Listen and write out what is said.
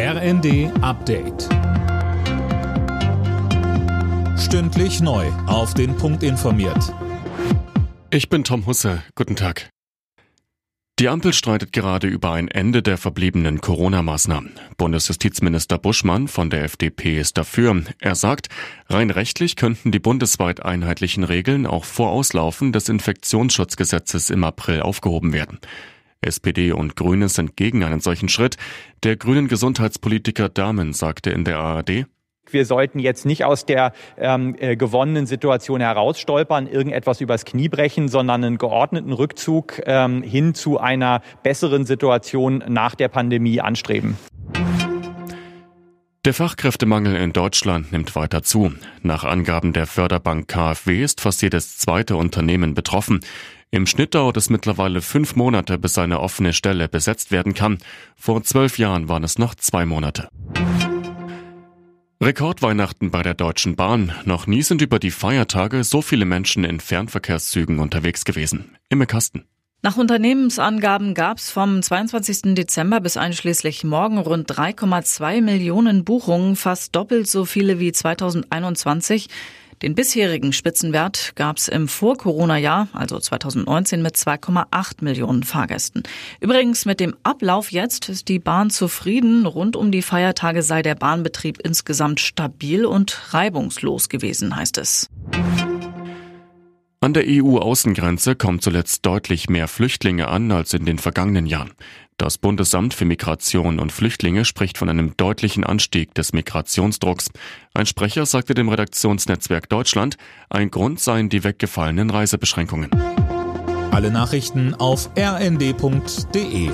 RND Update. Stündlich neu. Auf den Punkt informiert. Ich bin Tom Husse. Guten Tag. Die Ampel streitet gerade über ein Ende der verbliebenen Corona-Maßnahmen. Bundesjustizminister Buschmann von der FDP ist dafür. Er sagt, rein rechtlich könnten die bundesweit einheitlichen Regeln auch vor Auslaufen des Infektionsschutzgesetzes im April aufgehoben werden. SPD und Grüne sind gegen einen solchen Schritt. Der grünen Gesundheitspolitiker Dahmen sagte in der ARD, wir sollten jetzt nicht aus der ähm, äh, gewonnenen Situation herausstolpern, irgendetwas übers Knie brechen, sondern einen geordneten Rückzug ähm, hin zu einer besseren Situation nach der Pandemie anstreben. Der Fachkräftemangel in Deutschland nimmt weiter zu. Nach Angaben der Förderbank KfW ist fast jedes zweite Unternehmen betroffen. Im Schnitt dauert es mittlerweile fünf Monate, bis eine offene Stelle besetzt werden kann. Vor zwölf Jahren waren es noch zwei Monate. Rekordweihnachten bei der Deutschen Bahn. Noch nie sind über die Feiertage so viele Menschen in Fernverkehrszügen unterwegs gewesen. Imme Kasten. Nach Unternehmensangaben gab es vom 22. Dezember bis einschließlich morgen rund 3,2 Millionen Buchungen, fast doppelt so viele wie 2021. Den bisherigen Spitzenwert gab es im Vor-Corona-Jahr, also 2019, mit 2,8 Millionen Fahrgästen. Übrigens mit dem Ablauf jetzt ist die Bahn zufrieden. Rund um die Feiertage sei der Bahnbetrieb insgesamt stabil und reibungslos gewesen, heißt es. An der EU-Außengrenze kommen zuletzt deutlich mehr Flüchtlinge an als in den vergangenen Jahren. Das Bundesamt für Migration und Flüchtlinge spricht von einem deutlichen Anstieg des Migrationsdrucks. Ein Sprecher sagte dem Redaktionsnetzwerk Deutschland, ein Grund seien die weggefallenen Reisebeschränkungen. Alle Nachrichten auf rnd.de